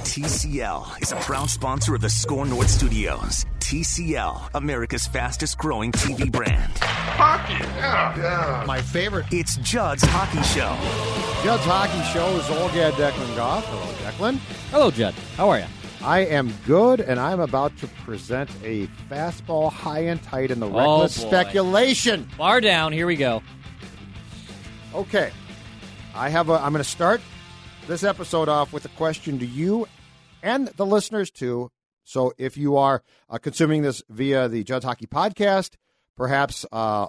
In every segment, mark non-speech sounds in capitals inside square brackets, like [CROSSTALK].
TCL is a proud sponsor of the Score North Studios. TCL, America's fastest growing TV brand. Hockey, yeah, yeah. My favorite. It's Judd's Hockey Show. Judd's Hockey Show is Olga Declan Goff. Hello, Declan. Hello, Judd. How are you? I am good, and I'm about to present a fastball high and tight in the oh, reckless boy. speculation. Bar down. Here we go. Okay, I have a. I'm going to start this episode off with a question to you and the listeners too. So if you are uh, consuming this via the Judd's Hockey Podcast, perhaps uh,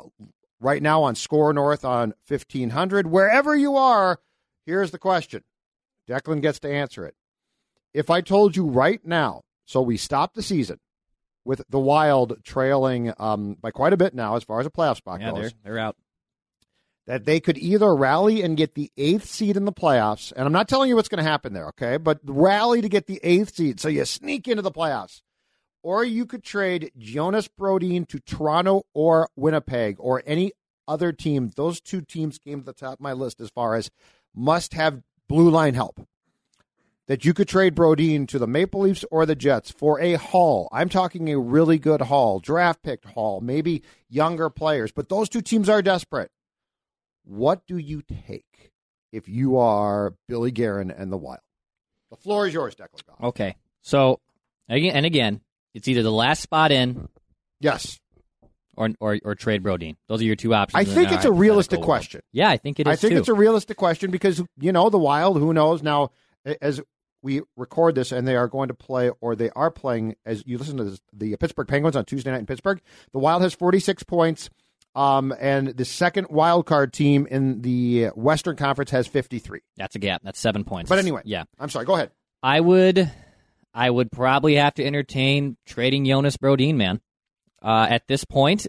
right now on Score North on 1500, wherever you are, here's the question. Declan gets to answer it. If I told you right now, so we stop the season with the Wild trailing um, by quite a bit now as far as a playoff spot Yeah, goes they're, they're out. That they could either rally and get the eighth seed in the playoffs, and I'm not telling you what's going to happen there, okay? But rally to get the eighth seed, so you sneak into the playoffs, or you could trade Jonas Brodin to Toronto or Winnipeg or any other team. Those two teams came to the top of my list as far as must have blue line help. That you could trade Brodin to the Maple Leafs or the Jets for a haul. I'm talking a really good haul, draft picked haul, maybe younger players, but those two teams are desperate. What do you take if you are Billy Guerin and the Wild? The floor is yours, Declan. Goff. Okay. So, again, and again, it's either the last spot in Yes, or or, or trade Brodin. Those are your two options. I think it's a realistic world. question. Yeah, I think it is I think too. it's a realistic question because you know the Wild. Who knows now? As we record this, and they are going to play, or they are playing. As you listen to this, the Pittsburgh Penguins on Tuesday night in Pittsburgh, the Wild has 46 points, um, and the second wild card team in the Western Conference has 53. That's a gap. That's seven points. But anyway, yeah, I'm sorry. Go ahead. I would, I would probably have to entertain trading Jonas Brodin, man. Uh, at this point,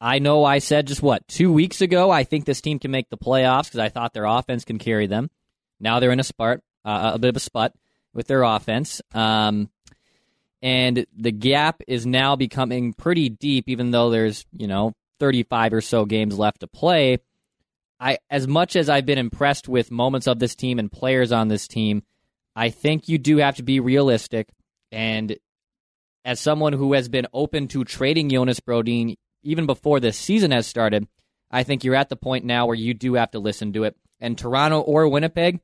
I know I said just what two weeks ago. I think this team can make the playoffs because I thought their offense can carry them. Now they're in a spurt, uh, a bit of a spot with their offense, um, and the gap is now becoming pretty deep. Even though there's you know 35 or so games left to play. I, as much as I've been impressed with moments of this team and players on this team, I think you do have to be realistic. And as someone who has been open to trading Jonas Brodin even before this season has started, I think you're at the point now where you do have to listen to it. And Toronto or Winnipeg,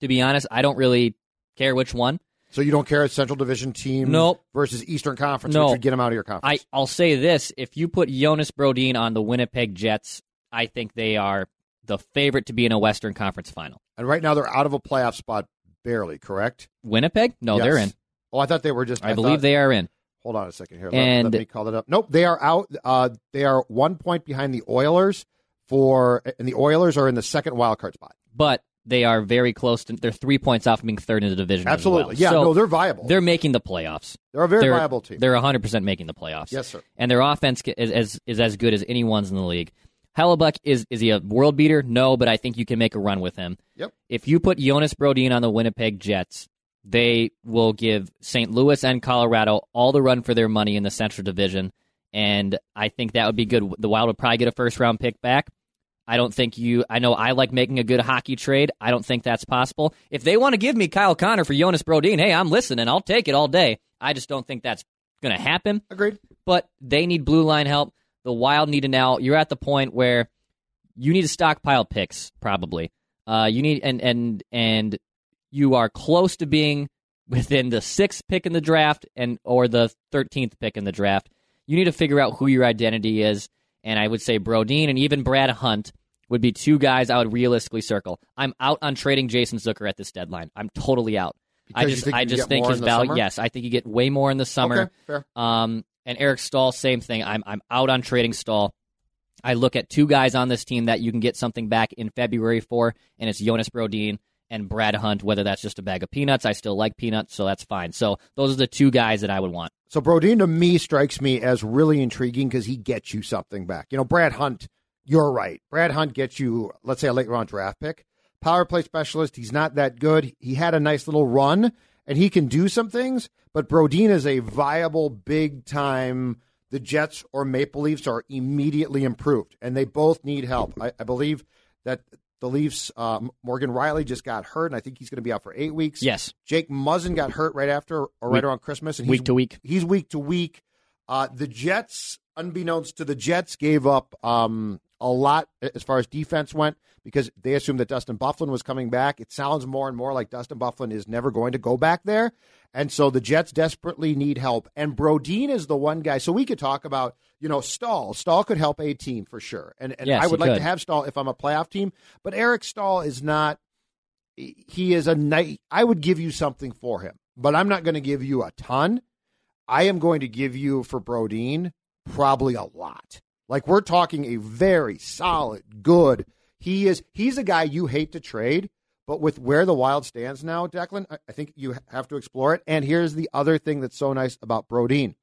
to be honest, I don't really care which one. So you don't care a Central Division team Nope. versus Eastern Conference, No. which would get them out of your conference. I'll say this if you put Jonas Brodin on the Winnipeg Jets, I think they are the favorite to be in a Western Conference final. and right now they're out of a playoff spot, barely. Correct? Winnipeg? No, Yes. they're in. Oh, I thought they were just. I, believe thought- they are in. Hold on a second here. Let, And- let me call it up. Nope, they are out. Uh, they are one point behind the Oilers for, and the Oilers are in the second wild card spot. but they are very close to. They're three points off from being third in the division. Absolutely, well. yeah. So no, they're viable. they're making the playoffs. They're a very they're, viable team. They're 100 percent making the playoffs. Yes, sir. And their offense is as is as good as anyone's in the league. Hellebuyck is is he a world beater? No, but I think you can make a run with him. Yep. If you put Jonas Brodin on the Winnipeg Jets, they will give St. Louis and Colorado all the run for their money in the Central Division, and I think that would be good. The Wild would probably get a first round pick back. I don't think you. I know I like making a good hockey trade. I don't think that's possible. If they want to give me Kyle Connor for Jonas Brodin, hey, I'm listening. I'll take it all day. I just don't think that's going to happen. Agreed. But they need blue line help. The Wild need to now. You're at the point where you need to stockpile picks. Probably. Uh, you need and and and you are close to being within the sixth pick in the draft and or the thirteenth pick in the draft. You need to figure out who your identity is. And I would say Brodin and even Brad Hunt would be two guys I would realistically circle. I'm out on trading Jason Zucker at this deadline. I'm totally out. I Because you just think I just think his value. summer? Yes, I think you get way more in the summer. Okay. Um, and Eric Staal, same thing. I'm I'm out on trading Staal. I look at two guys on this team that you can get something back in February for, and it's Jonas Brodin and Brad Hunt, whether that's just a bag of peanuts. I still like peanuts, so that's fine. So those are the two guys that I would want. So Brodin to me strikes me as really intriguing because he gets you something back. You know, Brad Hunt, you're right. Brad Hunt gets you, let's say, a late round draft pick. Power play specialist. He's not that good. He had a nice little run and he can do some things, but Brodin is a viable big time. The Jets or Maple Leafs are immediately improved, and they both need help. I, I believe that the Leafs, uh, Morgan Rielly just got hurt, and I think he's going to be out for eight weeks. Yes. Jake Muzzin got hurt right after or right Week- around Christmas, and week to week. He's week to week. Uh, the Jets, unbeknownst to the Jets, gave up um, a lot as far as defense went because they assumed that Dustin Byfuglien was coming back. It sounds more and more like Dustin Byfuglien is never going to go back there. And so the Jets desperately need help. And Brodin is the one guy. So we could talk about, you know, Staal. Staal could help a team for sure. And, and Yes, I would like could. to have Staal if I'm a playoff team. But Eric Staal is not, he is a night. I would give you something for him, but I'm not going to give you a ton. I am going to give you for Brodin probably a lot. Like we're talking a very solid, good. He is he's a guy you hate to trade, but with where the Wild stands now, Declan, I, I think you have to explore it. And here's the other thing that's so nice about Brodin.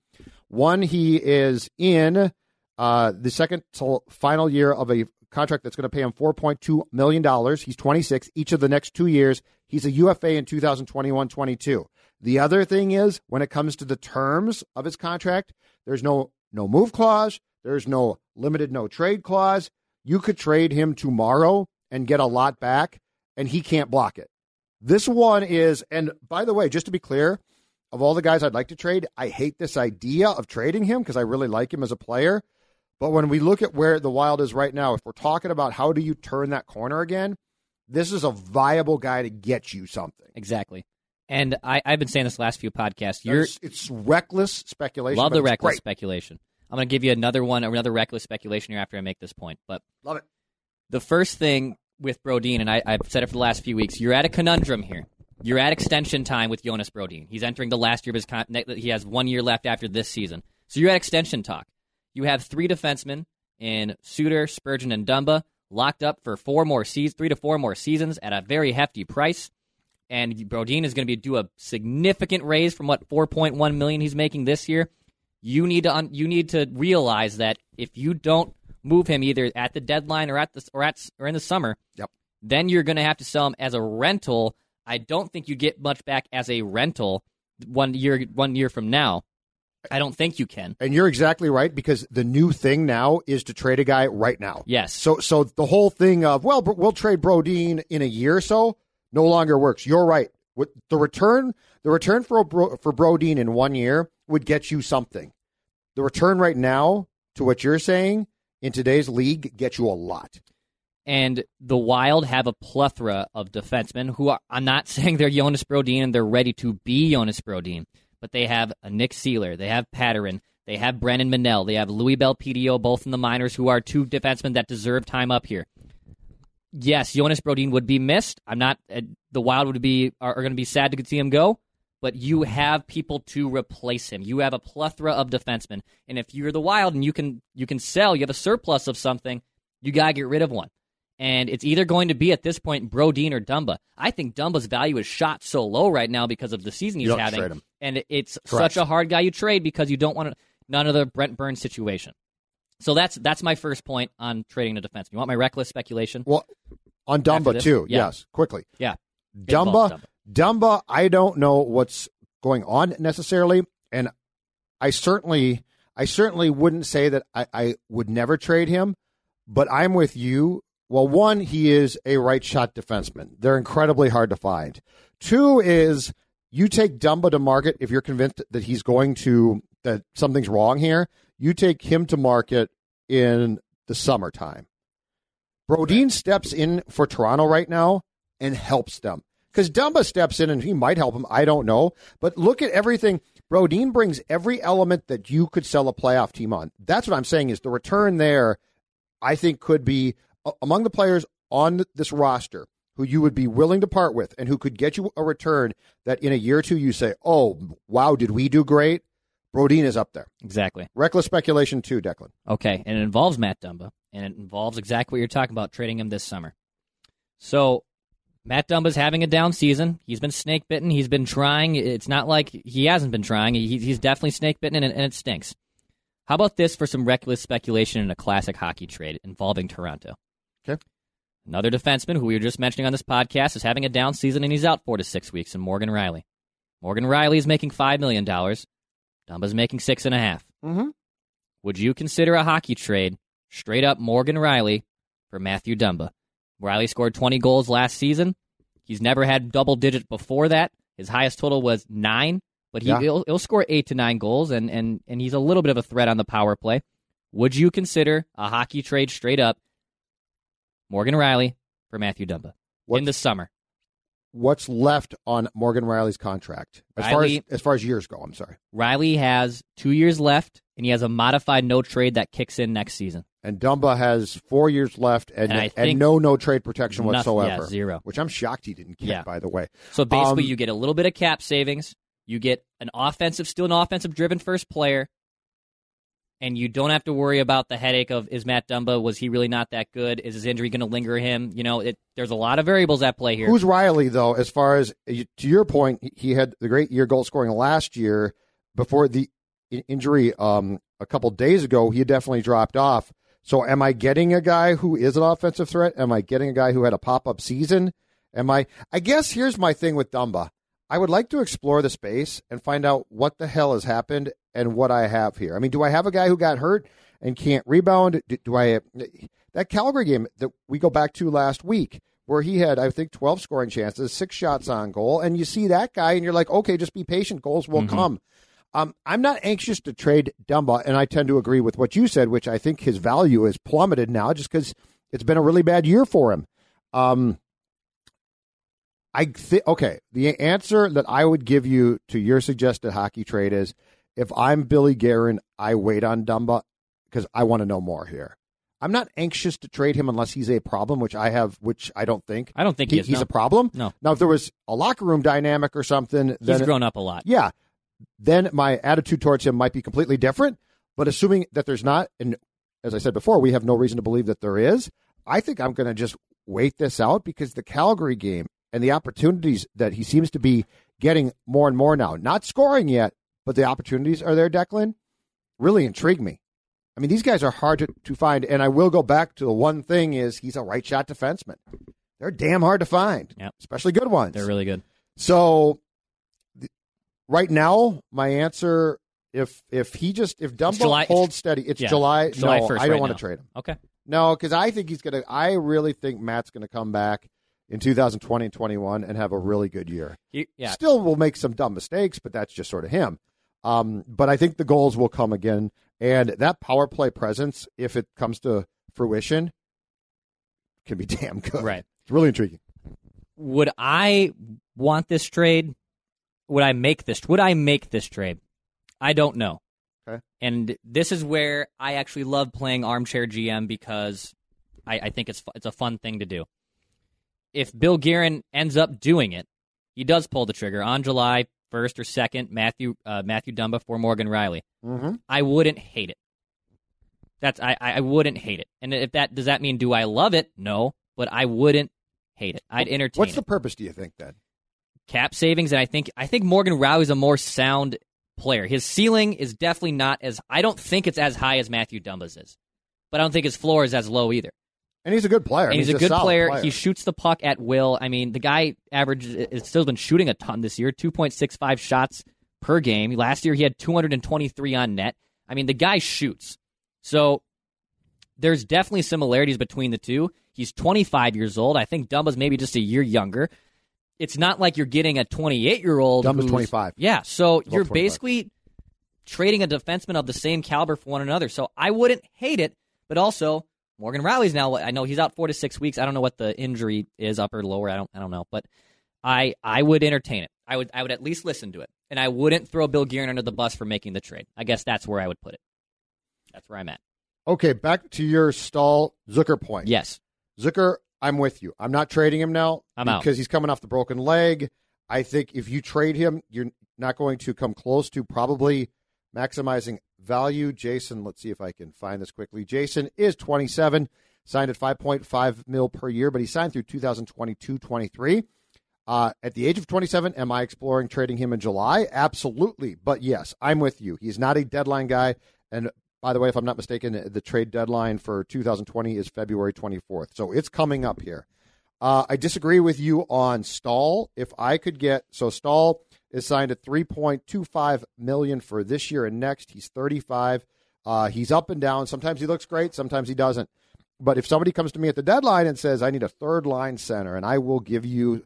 One, he is in uh, the second to final year of a contract that's going to pay him $4.2 million. He's 26. Each of the next two years, he's a UFA in 2021 22. The other thing is, when it comes to the terms of his contract, there's no no move clause, there's no limited no trade clause. You could trade him tomorrow and get a lot back, and he can't block it. This one is, and by the way, just to be clear, of all the guys I'd like to trade, I hate this idea of trading him because I really like him as a player. But when we look at where the Wild is right now, if we're talking about how do you turn that corner again, this is a viable guy to get you something. Exactly. And I, I've been saying this last few podcasts. You're It's, it's reckless speculation. love the reckless great. speculation. I'm going to give you another one, another reckless speculation here after I make this point. But Love it. the first thing with Brodin, and I, I've said it for the last few weeks, you're at a conundrum here. You're at extension time with Jonas Brodin. He's entering the last year of his con- he has one year left after this season. So you're at extension talk. You have three defensemen in Suter, Spurgeon, and Dumba locked up for four more seasons, three to four more seasons at a very hefty price. And Brodin is going to be do a significant raise from what 4.1 million he's making this year. You need to un- you need to realize that if you don't move him either at the deadline or at the or at or in the summer, Yep. then you're going to have to sell him as a rental. I don't think you get much back as a rental one year one year from now. I don't think you can. And you're exactly right because the new thing now is to trade a guy right now. Yes. So so the whole thing of well we'll trade Brodin in a year or so no longer works. You're right. What the return the return for Bro, for Brodin in one year would get you something. The return right now to what you're saying in today's league gets you a lot. and the Wild have a plethora of defensemen who are. I'm not [LAUGHS] saying they're Jonas Brodin and they're ready to be Jonas Brodin, but they have a Nick Seeler, they have Pateryn, they have Brennan Menell, they have Louis Belpedio, both in the minors, who are two defensemen that deserve time up here. Yes, Jonas Brodin would be missed. I'm not. Uh, the Wild would be are, are going to be sad to see him go. But you have people to replace him. You have a plethora of defensemen, and if you're the Wild and you can you can sell, you have a surplus of something, you gotta get rid of one. And it's either going to be at this point Brodin or Dumba. I think Dumba's value is shot so low right now because of the season he's having, and it's Correct. such a hard guy you trade because you don't want to, none of the Brent Burns situation. So that's that's my first point on trading a defense. You want my reckless speculation? Well, on Dumba too. Yeah. Yes, quickly. Yeah. Dumba, Dumba. Dumba, I don't know what's going on necessarily, and I certainly, I certainly wouldn't say that I, I would never trade him. But I'm with you. Well, one, he is a right shot defenseman. They're incredibly hard to find. Two is you take Dumba to market if you're convinced that he's going to that something's wrong here. You take him to market in the summertime. Brodin steps in for Toronto right now and helps them. Because Dumba steps in and he might help him. I don't know. But look at everything. Brodin brings every element that you could sell a playoff team on. That's what I'm saying is the return there, I think, could be among the players on this roster who you would be willing to part with and who could get you a return that in a year or two you say, oh, wow, did we do great? Brodin is up there. Exactly. Reckless speculation too, Declan. Okay, and it involves Matt Dumba, and it involves exactly what you're talking about, trading him this summer. So Matt Dumba's having a down season. He's been snake bitten. He's been trying. It's not like he hasn't been trying. He, he's definitely snake bitten, and, and it stinks. How about this for some reckless speculation in a classic hockey trade involving Toronto? Okay. Another defenseman who we were just mentioning on this podcast is having a down season, and he's out four to six weeks. And Morgan Rielly. Morgan Rielly is making five million dollars. Dumba's making six and a half. Mm-hmm. Would you consider a hockey trade straight up Morgan Rielly for Matthew Dumba? Rielly scored 20 goals last season. He's never had double digit before that. His highest total was nine, but he, Yeah. will he'll score eight to nine goals, and, and, and he's a little bit of a threat on the power play. Would you consider a hockey trade straight up Morgan Rielly for Matthew Dumba in the summer? What's left on Morgan Rielly's contract as far as as far as years go? I'm sorry. Rielly has two years left, and he has a modified no trade that kicks in next season. And Dumba has four years left and And and, no no trade protection Nothing- yeah, whatsoever. zero. Which I'm shocked he didn't get. Yeah. By the way, So basically, Um, you get a little bit of cap savings. You get an offensive, still an offensive driven first player, and you don't have to worry about the headache of is Matt Dumba was he really not that good? Is his injury going to linger him? You know, it, there's a lot of variables at play here. who's Rielly though? As far as to your point, he had the great year goal scoring last year. Before the injury, um, a couple days ago, he had definitely dropped off. So, am I getting a guy who is an offensive threat? Am I getting a guy who had a pop up season? Am I? I guess here's my thing with Dumba. I would like to explore the space and find out what the hell has happened and what I have here. I mean, do I have a guy who got hurt and can't rebound? Do, do I that Calgary game that we go back to last week where he had I think 12 scoring chances, six shots on goal and you see that guy and you're like, "Okay, just be patient, goals will mm-hmm. come." Um, I'm not anxious to trade Dumba, and I tend to agree with what you said, which I think his value is plummeted now just because it's been a really bad year for him. Um, I think okay. The answer that I would give you to your suggested hockey trade is if I'm Billy Guerin, I wait on Dumba because I want to know more here. I'm not anxious to trade him unless he's a problem, which I have, which I don't think. I don't think he is, he's no. a problem. No. Now, if there was a locker room dynamic or something, He's then grown up a lot. yeah, then my attitude towards him might be completely different. But assuming that there's not, and as I said before, we have no reason to believe that there is, I think I'm going to just wait this out because the Calgary game and the opportunities that he seems to be getting more and more now, not scoring yet, but the opportunities are there, Declan, really intrigue me. I mean, these guys are hard to, to find, and I will go back to the one thing is he's a right shot defenseman. They're damn hard to find, Yep. especially good ones. They're really good. So right now, my answer if if he just if Dumbo July- holds steady, it's yeah, July. July no, 1st I don't right want now. to trade him. Okay. No, because I think he's gonna. I really think Matt's gonna come back in 2020 and 21 and have a really good year. He- yeah. Still will make some dumb mistakes, but that's just sort of him. Um, but I think the goals will come again, and that power play presence, if it comes to fruition, can be [LAUGHS] damn good. Right. It's really intriguing. Would I want this trade? Would I make this? Would I make this trade? I don't know. Okay. And this is where I actually love playing armchair GM because I, I think it's it's a fun thing to do. If Bill Guerin ends up doing it, he does pull the trigger on July first or second. Matthew uh, Matthew Dumba for Morgan Rielly. Mm-hmm. I wouldn't hate it. That's I, I wouldn't hate it. And if that does that mean do I love it? No, but I wouldn't hate it. I'd entertain What's it the purpose? Do you think then? Cap savings, and I think I think Morgan Rielly's a more sound player. His ceiling is definitely not as I don't think it's as high as Matthew Dumba's is, but I don't think his floor is as low either. And he's a good player. And he's, a good solid player. He shoots the puck at will. I mean, the guy average has still been shooting a ton this year, two point six five shots per game. Last year he had two hundred and twenty three on net. I mean, the guy shoots. So there's definitely similarities between the two. He's 25 years old. I think Dumba's maybe just a year younger. It's not like you're getting a 28 year old. Who's- 25. Yeah, so you're 25. basically trading a defenseman of the same caliber for one another. So I wouldn't hate it, but also Morgan Rielly's now. I know he's out four to six weeks. I don't know what the injury is, upper lower. I don't. I don't know, but I I would entertain it. I would I would at least listen to it, and I wouldn't throw Bill Guerin under the bus for making the trade. I guess that's where I would put it. That's where I'm at. Okay, back to your Staal Zucker point. Yes. Zucker, I'm with you. I'm not trading him now I'm out. because he's coming off the broken leg. I think if you trade him, you're not going to come close to probably maximizing value. Jason, let's see if I can find this quickly. Jason is 27. signed at 5.5 mil per year, but he signed through 2022-23. Uh, at the age of 27, am I exploring trading him in July? Absolutely. But yes, I'm with you. He's not a deadline guy. And by the way, if I'm not mistaken, the trade deadline for 2020 is February 24th. So it's coming up here. Uh, I disagree with you on Staal. If I could get so Staal is signed at 3.25 million for this year and next. He's 35. Uh, he's up and down. Sometimes he looks great. Sometimes he doesn't. But if somebody comes to me at the deadline and says, I need a third line center and I will give you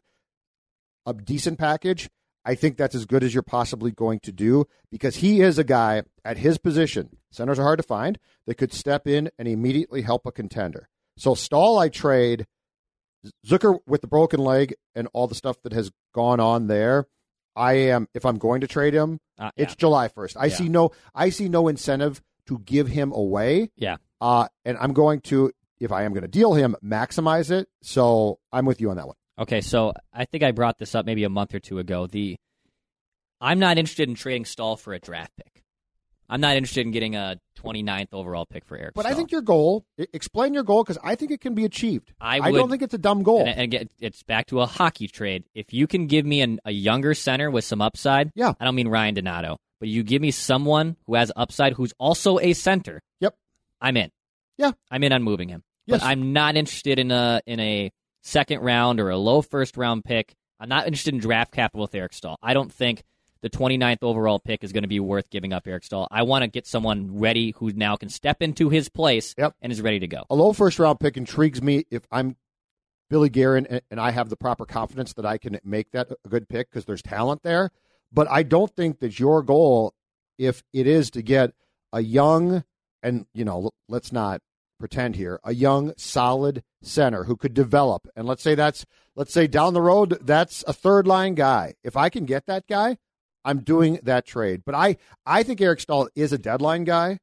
a decent package, I think that's as good as you're possibly going to do because he is a guy at his position. Centers are hard to find They could step in and immediately help a contender. So Staal, I trade Zucker with the broken leg and all the stuff that has gone on there. I am if I'm going to trade him, Uh, it's. July 1st. I Yeah. see no I see no incentive to give him away. Yeah. Uh and I'm going to if I am going to deal him, maximize it. So I'm with you on that one. Okay, so I think I brought this up maybe a month or two ago. The I'm not interested in trading Staal for a draft pick. I'm not interested in getting a 29th overall pick for Eric. But I think your goal, explain your goal because I think it can be achieved. I don't think it's a dumb goal. And, and again, it's back to a hockey trade. If you can give me an, a younger center with some upside, Yeah. I don't mean Ryan Donato, but you give me someone who has upside who's also a center. Yep. I'm in. Yeah. I'm in on moving him. Yes. But I'm not interested in a in a second round or a low first round pick. I'm not interested in draft capital with Eric Staal. I don't think the 29th overall pick is going to be worth giving up Eric Staal. I want to get someone ready who now can step into his place Yep. and is ready to go. a low first round pick intrigues me if I'm Billy Guerin and, and I have the proper confidence that I can make that a good pick because there's talent there. But I don't think that your goal, if it is to get a young and you know, let's not pretend here, a young solid center who could develop. And let's say that's let's say down the road that's a third line guy. If I can get that guy, I'm doing that trade. But I I think Eric Staal is a deadline guy.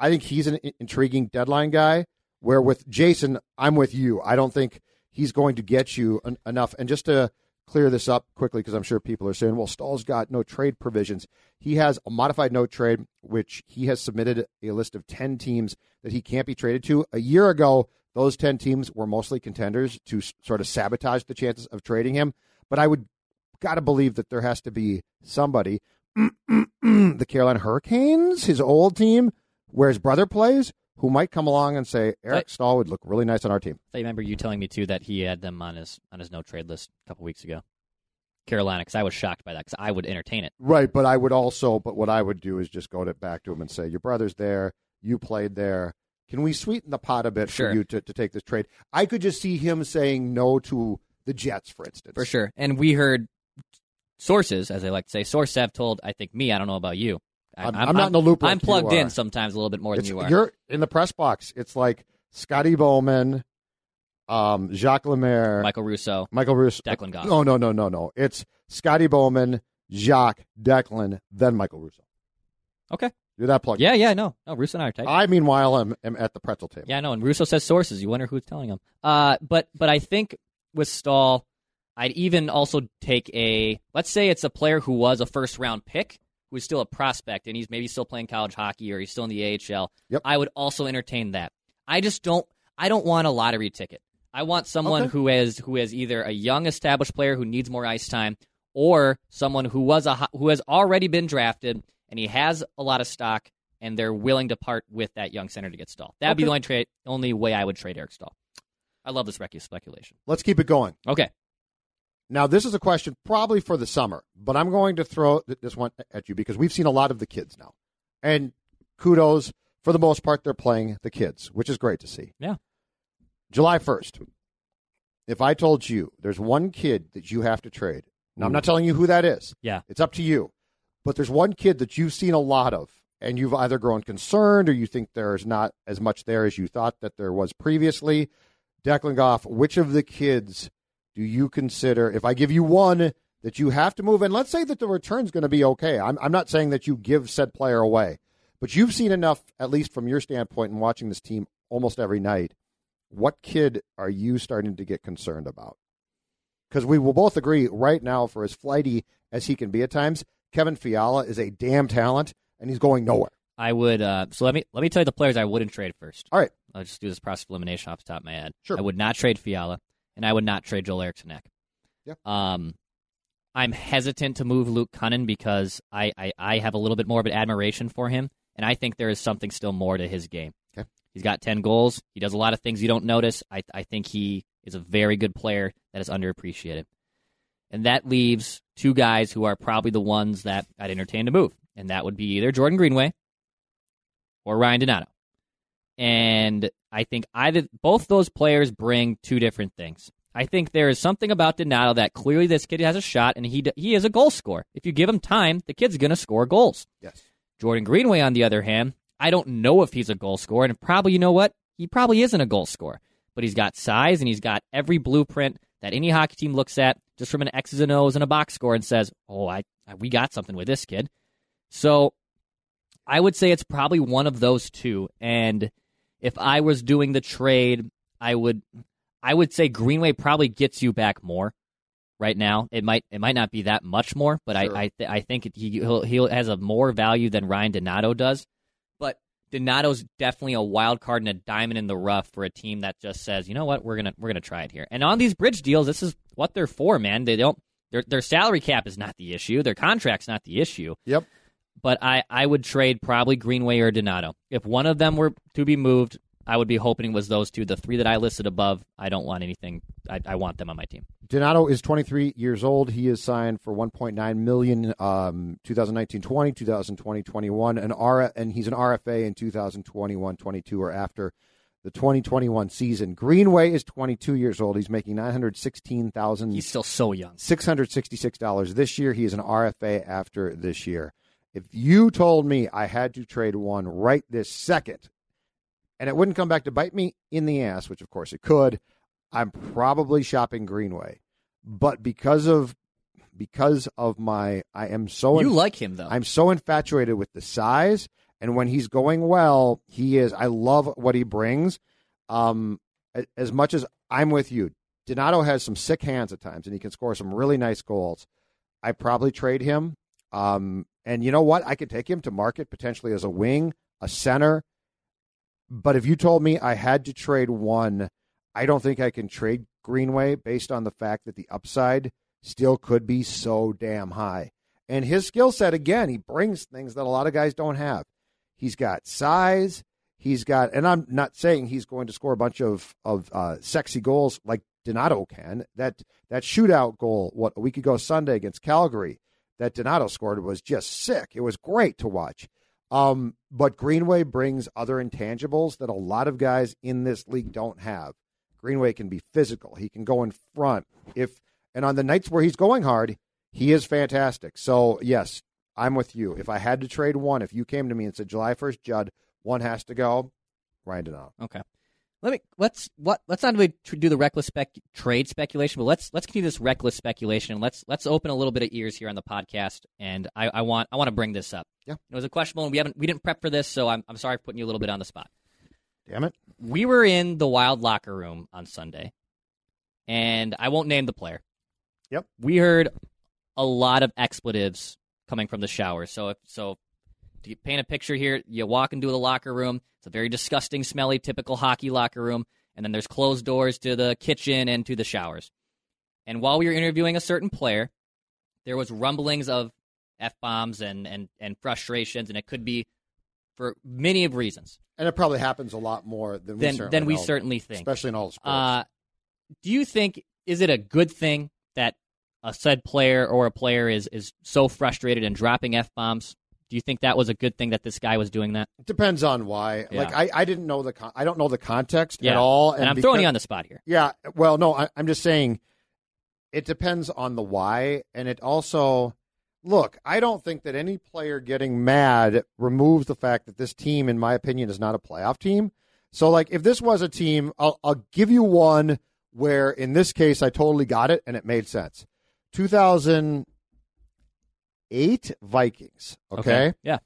I think he's an intriguing deadline guy. Where with Jason, I'm with you. I don't think he's going to get you en- enough. And just to clear this up quickly, because I'm sure people are saying, well, Staal's got no trade provisions. He has a modified no trade, which he has submitted a list of 10 teams that he can't be traded to. A year ago, those 10 teams were mostly contenders to s- sort of sabotage the chances of trading him. But I would got to believe that there has to be somebody, [CLEARS THROAT] the Carolina Hurricanes, his old team, where his brother plays, who might come along and say Eric. Staal would look really nice on our team. I remember you telling me too that he had them on his on his no trade list a couple weeks ago. Carolina, because I was shocked by that because I would entertain it. Right, but I would also, but what I would do is just go to, back to him and say, your brother's there, you played there. Can we sweeten the pot a bit Sure. for you to, to take this trade? I could just see him saying no to the Jets, for instance. For sure. And we heard sources, as they like to say, sources have told, I think, me, I don't know about you. I'm- I'm not in the loop I'm like you plugged in sometimes a little bit more It's, than you are. You're in the press box. It's like Scotty Bowman, um, Jacques Lemaire, Michael Russo. Michael Russo. Declan Goff. No, no, no, no, no. It's Scotty Bowman, Jacques, Declan, then Michael Russo. Okay. You're that plugged. Yeah, yeah, no. No, Russo and I are tight. I, meanwhile, am, am at the pretzel table. Yeah, no, and Russo says sources. You wonder who's telling him. Uh, but but I think with Staal, I'd even also take a let's say it's a player who was a first round pick, who is still a prospect, and he's maybe still playing college hockey or he's still in the AHL. Yep. I would also entertain that. I just don't. I don't want a lottery ticket. I want someone Okay. who has who has either a young established player who needs more ice time, or someone who was a who has already been drafted and he has a lot of stock, and they're willing to part with that young center to get Staal. That'd be the only trade, only way I would trade Eric Staal. I love this spec- speculation. Let's keep it going. Okay, Now, this is a question probably for the summer, but I'm going to throw this one at you because we've seen a lot of the kids now. And kudos, for the most part, they're playing the kids, which is great to see. Yeah. July 1st, if I told you there's one kid that you have to trade, now I'm not telling you who that is. Yeah. It's up to you. But there's one kid that you've seen a lot of, and you've either grown concerned or you think there's not as much there as you thought that there was previously. Declan Goff, which of the kids do you consider, if I give you one that you have to move, and let's say that the return's going to be okay. I'm, I'm not saying that you give said player away, but you've seen enough, at least from your standpoint, in watching this team almost every night. What kid are you starting to get concerned about? Because we will both agree right now, for as flighty as he can be at times, Kevin Fiala is a damn talent, and he's going nowhere. I would. Uh, so let me let me tell you the players I wouldn't trade first. All right. I'll just do this process of elimination off the top of my head. Sure. I would not trade Fiala, and I would not trade Joel Eriksson Ek. Yeah. Um, I'm hesitant to move Luke Kunin because I, I, I have a little bit more of an admiration for him, and I think there is something still more to his game. Okay. He's got 10 goals. He does a lot of things you don't notice. I, I think he is a very good player that is underappreciated. And that leaves two guys who are probably the ones that I'd entertain to move, and that would be either Jordan Greenway or Ryan Donato. And I think either both those players bring two different things. I think there is something about Donato that clearly this kid has a shot, and he he is a goal scorer. If you give him time, the kid's going to score goals. Yes. Jordan Greenway, on the other hand, I don't know if he's a goal scorer, and probably you know what, he probably isn't a goal scorer. But he's got size, and he's got every blueprint that any hockey team looks at just from an X's and O's and a box score and says, "Oh, I, I we got something with this kid." So I would say it's probably one of those two. And if I was doing the trade, I would I would say Greenway probably gets you back more right now. It might it might not be that much more, but Sure. I I, th- I think he he'll, he has a more value than Ryan Donato does. But Donato's definitely a wild card and a diamond in the rough for a team that just says, you know what, we're gonna we're gonna try it here. And on these bridge deals, this is what they're for, man. They don't their their salary cap is not the issue. Their contract's not the issue Yep. But I, I would trade probably Greenway or Donato. If one of them were to be moved, I would be hoping it was those two. The three that I listed above, I don't want anything. I, I want them on my team. Donato is 23 years old. He is signed for 1.9 million um 2019-20, 2020-21, an R and he's an RFA in 2021-22 or after the 2021 season. Greenway is 22 years old. He's making 916,000 He's still so young. $666 this year. He is an RFA after this year. If you told me I had to trade one right this second, and it wouldn't come back to bite me in the ass, which of course it could, I'm probably shopping Greenway. But because of because of my I am so You like him though. I'm so infatuated with the size, and when he's going well, he is. I love what he brings. Um, as much as I'm with you, Donato has some sick hands at times, and he can score some really nice goals. I probably trade him. Um, and you know what? I could take him to market potentially as a wing, a center. But if you told me I had to trade one, I don't think I can trade Greenway based on the fact that the upside still could be so damn high. And his skill set, again, he brings things that a lot of guys don't have. He's got size. He's got, and I'm not saying he's going to score a bunch of of uh, sexy goals like Donato can. That that shootout goal, what a week ago Sunday against Calgary, that Donato scored was just sick. It was great to watch. Um, but Greenway brings other intangibles that a lot of guys in this league don't have. Greenway can be physical. He can go in front. If and on the nights where he's going hard, he is fantastic. So yes, I'm with you. If I had to trade one, if you came to me and said July 1st, Judd, one has to go, Ryan Donato. okay. Let me let's what let's not really do the reckless spec trade speculation, but let's let's continue this reckless speculation. Let's let's open a little bit of ears here on the podcast, and I, I want I want to bring this up. Yeah. it was a questionable, and we haven't we didn't prep for this, so I'm I'm sorry for putting you a little bit on the spot. Damn it. we were in the wild locker room on Sunday, and I won't name the player. Yep. We heard a lot of expletives coming from the shower. So if so to paint a picture here, you walk into the locker room, it's a very disgusting, smelly, typical hockey locker room, and then there's closed doors to the kitchen and to the showers. And while we were interviewing a certain player, there was rumblings of F bombs and, and, and frustrations, and it could be for many of reasons And it probably happens a lot more than we than, certainly than we certainly think. especially in all sports. Uh, do you think is it a good thing that a said player or a player is is so frustrated and dropping f bombs? Do you think that was a good thing that this guy was doing that? it depends on why. Yeah. Like I, I didn't know the con- I don't know the context Yeah. at all. And, I'm throwing you on the spot here. Yeah, well, no, I, I'm just saying it depends on the why, and it also look. I don't think that any player getting mad removes the fact that this team, in my opinion, is not a playoff team. So, like, if this was a team, I'll, I'll give you one where, in this case, I totally got it and it made sense. 2008 Vikings. Okay. Yeah.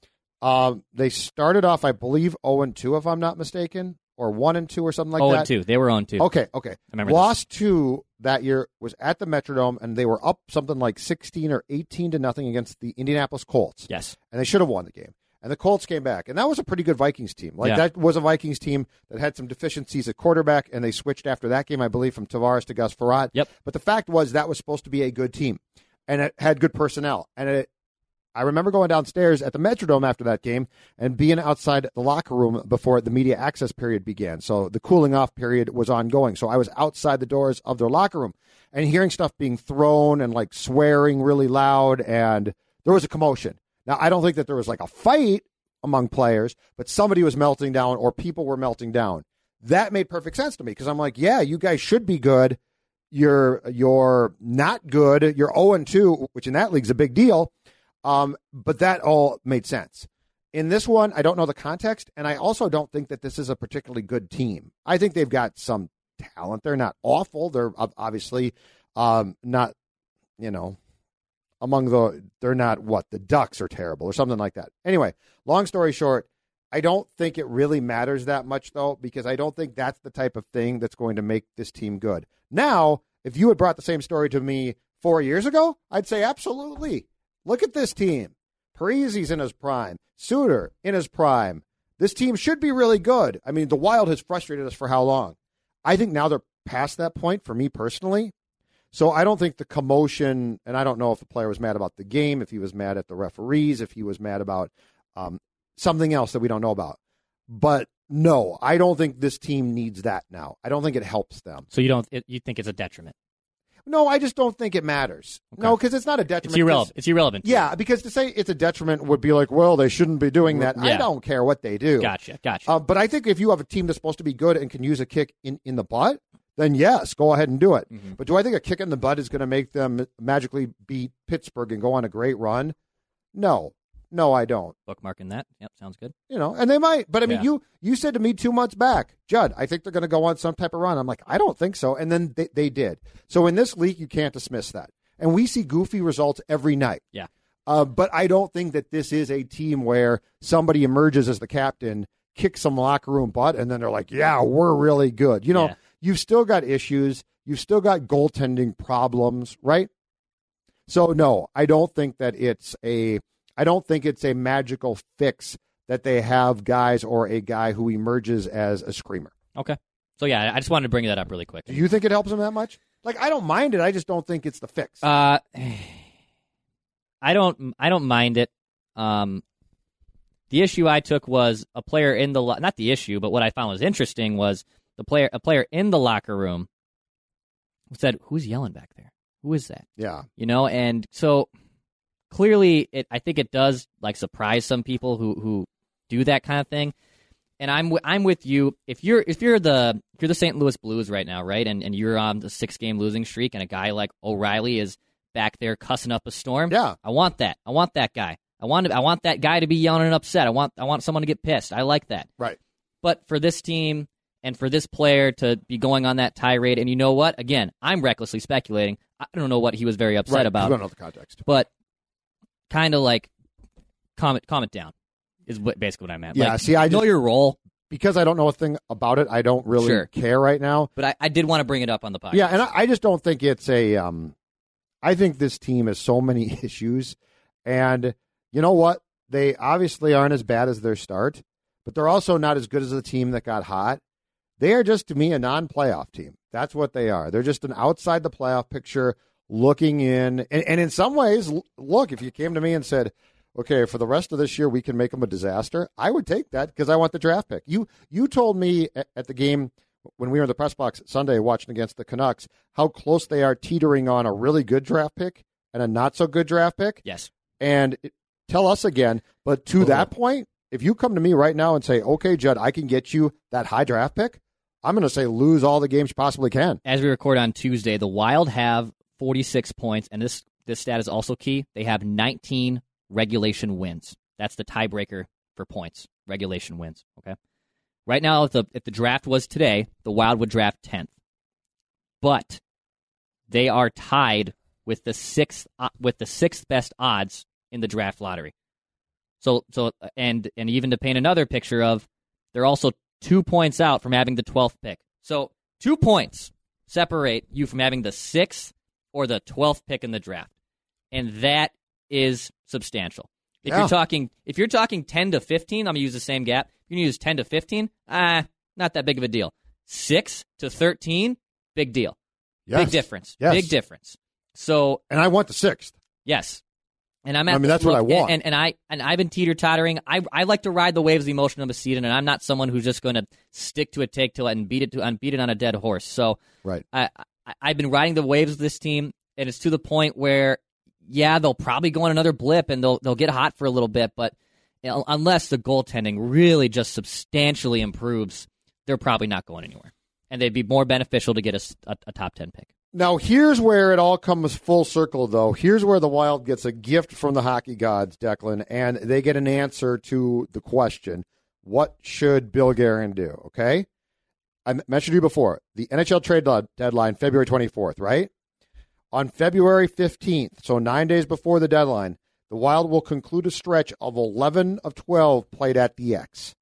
Um, they started off, I believe, 0 and 2, if I'm not mistaken, or 1 and 2 or something like oh, that. and two. They were on two. Okay, okay. remember Lost two that year was at the Metrodome, and they were up something like sixteen or eighteen to nothing against the Indianapolis Colts, Yes. and they should have won the game. and the Colts came back, and that was a pretty good Vikings team. Like Yeah. that was a Vikings team that had some deficiencies at quarterback, and they switched after that game, I believe, from Tarvaris to Gus Frerotte. Yep. But the fact was that was supposed to be a good team, and it had good personnel, and it. I remember going downstairs at the Metrodome after that game and being outside the locker room before the media access period began. So the cooling off period was ongoing. So I was outside the doors of their locker room and hearing stuff being thrown and like swearing really loud, and there was a commotion. Now, I don't think that there was like a fight among players, but somebody was melting down or people were melting down. That made perfect sense to me because I'm like, yeah, you guys should be good. You're you're not good. You're 0 and 2, which in that league's a big deal. Um, but that all made sense. In this one, I don't know the context, and I also don't think that this is a particularly good team. I think they've got some talent. They're not awful. They're obviously um, not, you know, among the. They're not what the Ducks are terrible or something like that. Anyway, long story short, I don't think it really matters that much though, because I don't think that's the type of thing that's going to make this team good. Now, if you had brought the same story to me four years ago, I'd say absolutely. Look at this team. Parise's in his prime. Suter in his prime. This team should be really good. I mean, the Wild has frustrated us for how long? I think now they're past that point for me personally. So I don't think the commotion, and I don't know if the player was mad about the game, if he was mad at the referees, if he was mad about um, something else that we don't know about. But no, I don't think this team needs that now. I don't think it helps them. So you don't it, you think it's a detriment? No, I just don't think it matters. No, because it's not a detriment. It's irrelevant. It's irrelevant. Yeah, because to say it's a detriment would be like, well, they shouldn't be doing that. I don't care what they do. Gotcha. Gotcha. Uh, but I think if you have a team that's supposed to be good and can use a kick in, in the butt, then yes, go ahead and do it. Mm-hmm. But do I think a kick in the butt is going to make them magically beat Pittsburgh and go on a great run? No, no, I don't. Bookmarking that. Yep, sounds good. You know, and they might. But I mean, Yeah. you you said to me two months back, Judd, I think they're going to go on some type of run. I'm like, I don't think so. And then they, they did. So in this league, you can't dismiss that. And we see goofy results every night. Yeah. Uh, but I don't think that this is a team where somebody emerges as the captain, kicks some locker room butt, and then they're like, "Yeah, we're really good." You know, Yeah. you've still got issues. You've still got goaltending problems, right? So no, I don't think that it's a. I don't think it's a magical fix that they have guys or a guy who emerges as a screamer. Okay. So yeah, I just wanted to bring that up really quick. Do you think it helps them that much? Like I don't mind it. I just don't think it's the fix. Uh, [SIGHS] I don't. I don't mind it. Um, the issue I took was a player in the lo- not the issue, but what I found was interesting was the player a player in the locker room said, "Who's yelling back there? Who is that?" yeah. You know, and so clearly, it I think it does like surprise some people who who do that kind of thing. And I'm I'm with you. If you're if you're the if you're the St. Louis Blues right now, right, and and you're on the six game losing streak, and a guy like O'Reilly is back there cussing up a storm. Yeah. I want that. I want that guy. I want I want that guy to be yelling and upset. I want I want someone to get pissed. I like that. Right. But for this team and for this player to be going on that tirade, and you know what? Again, I'm recklessly speculating. I don't know what he was very upset right. about We don't know the context. but kind of like calm it, calm it down is what, basically what I meant. Yeah, Like, see, I know just- your role, Because I don't know a thing about it, I don't really Sure. care right now. but I, I did want to bring it up on the podcast. Yeah, and I, I just don't think it's a. Um, I think this team has so many [LAUGHS] issues, and you know what? They obviously aren't as bad as their start, but they're also not as good as the team that got hot. They are just to me a non-playoff team. That's what they are. They're just an outside the playoff picture, looking in, and, and in some ways, look. If you came to me and said, "Okay, for the rest of this year, we can make them a disaster," I would take that because I want the draft pick. You you told me at, at the game when we were in the press box Sunday watching against the Canucks how close they are teetering on a really good draft pick and a not so good draft pick. yes, And it, tell us again, but to Oh. that point, if you come to me right now and say, "Okay, Judd, I can get you that high draft pick," I'm going to say lose all the games you possibly can. as we record on Tuesday, the Wild have 46 points, and this this stat is also key. They have 19 regulation wins. That's the tiebreaker for points. Regulation wins. Okay. Right now, if the if the draft was today, the Wild would draft 10th, but they are tied with the sixth uh, with the sixth best odds in the draft lottery. So so and and even to paint another picture of, they're also two points out from having the 12th pick. So two points separate you from having the sixth or the 12th pick in the draft. And that is substantial. If Yeah. you're talking if you're talking 10 to 15, I'm gonna use the same gap. You're gonna use 10 to 15. Ah, not that big of a deal. Six to 13, big deal. Yes. Big difference. Yes. Big difference. So And I want the sixth. yes, and I'm. At I mean, that's what I look, want. And, and I and I've been teeter tottering. I I like to ride the waves of the emotion of a season, and I'm not someone who's just going to stick to a take till it and beat it to and beat it on a dead horse. So Right. I, I I've been riding the waves of this team, and it's to the point where yeah, they'll probably go on another blip and they'll they'll get hot for a little bit, but unless the goaltending really just substantially improves, they're probably not going anywhere. And they'd be more beneficial to get a top ten pick. Now, here's where it all comes full circle, though. Here's where the Wild gets a gift from the hockey gods, Declan, and they get an answer to the question what should Bill Guerin do? Okay? I mentioned to you before the NHL trade deadline, February 24th, right? On February 15th, so nine days before the deadline, the Wild will conclude a stretch of 11 of 12 played at the X.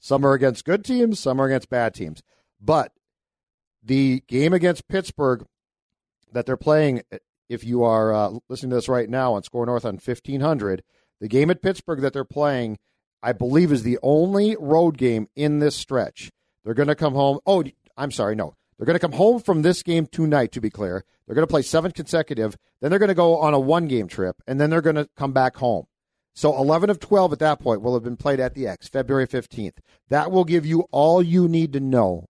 Some are against good teams, some are against bad teams. But the game against Pittsburgh that they're playing, if you are uh, listening to this right now on SKOR North on 1500, the game at Pittsburgh that they're playing, I believe, is the only road game in this stretch. They're going to come home. Oh, I'm sorry, no. They're going to come home from this game tonight, to be clear. They're going to play seven consecutive. Then they're going to go on a one game trip, and then they're going to come back home. So 11 of 12 at that point will have been played at the X, February 15th. That will give you all you need to know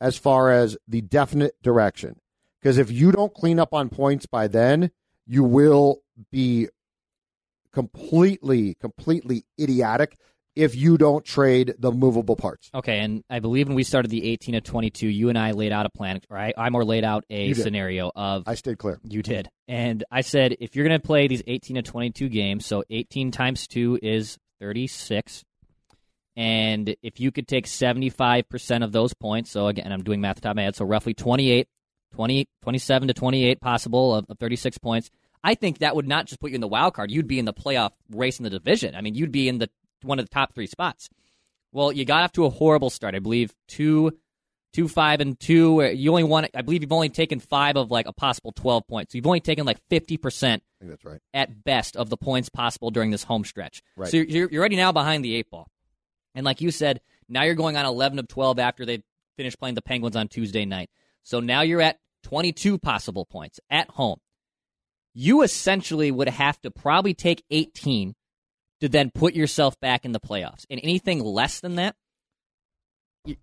as far as the definite direction. Because if you don't clean up on points by then, you will be completely, completely idiotic if you don't trade the movable parts. Okay, and I believe when we started the 18 of 22, you and I laid out a plan, or I, I more laid out a scenario of I stayed clear. You did. And I said, if you're going to play these 18 to 22 games, so 18 times 2 is 36. And if you could take 75% of those points, so again, I'm doing math at the top of my head, so roughly 28, 20, 27 to 28 possible of, of 36 points, I think that would not just put you in the wild card. You'd be in the playoff race in the division. I mean, you'd be in the one of the top three spots. Well, you got off to a horrible start. I believe two, two, five, and two. You only won. I believe you've only taken five of like a possible twelve points. So you've only taken like fifty percent that's right. at best of the points possible during this home stretch. Right. So you're, you're already now behind the eight ball. And like you said, now you're going on 11 of 12 after they finish playing the Penguins on Tuesday night. So now you're at 22 possible points at home. You essentially would have to probably take 18 to then put yourself back in the playoffs. And anything less than that,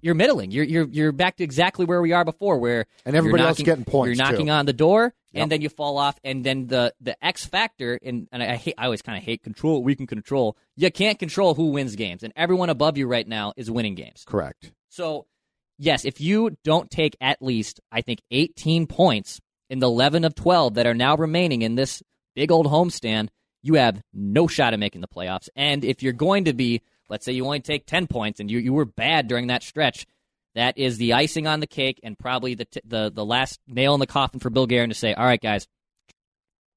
you're middling. You're you're you're back to exactly where we are before, where And everybody you're else knocking, getting points, You're knocking too. on the door, Yep. and then you fall off, and then the the X factor, and, and I hate, I always kind of hate control. We can control. You can't control who wins games, and everyone above you right now is winning games. Correct. So, yes, if you don't take at least, I think, 18 points in the 11 of 12 that are now remaining in this big old homestand, you have no shot at making the playoffs. And if you're going to be, let's say you only take 10 points and you, you were bad during that stretch, that is the icing on the cake and probably the, t- the, the last nail in the coffin for Bill Guerin to say, all right, guys,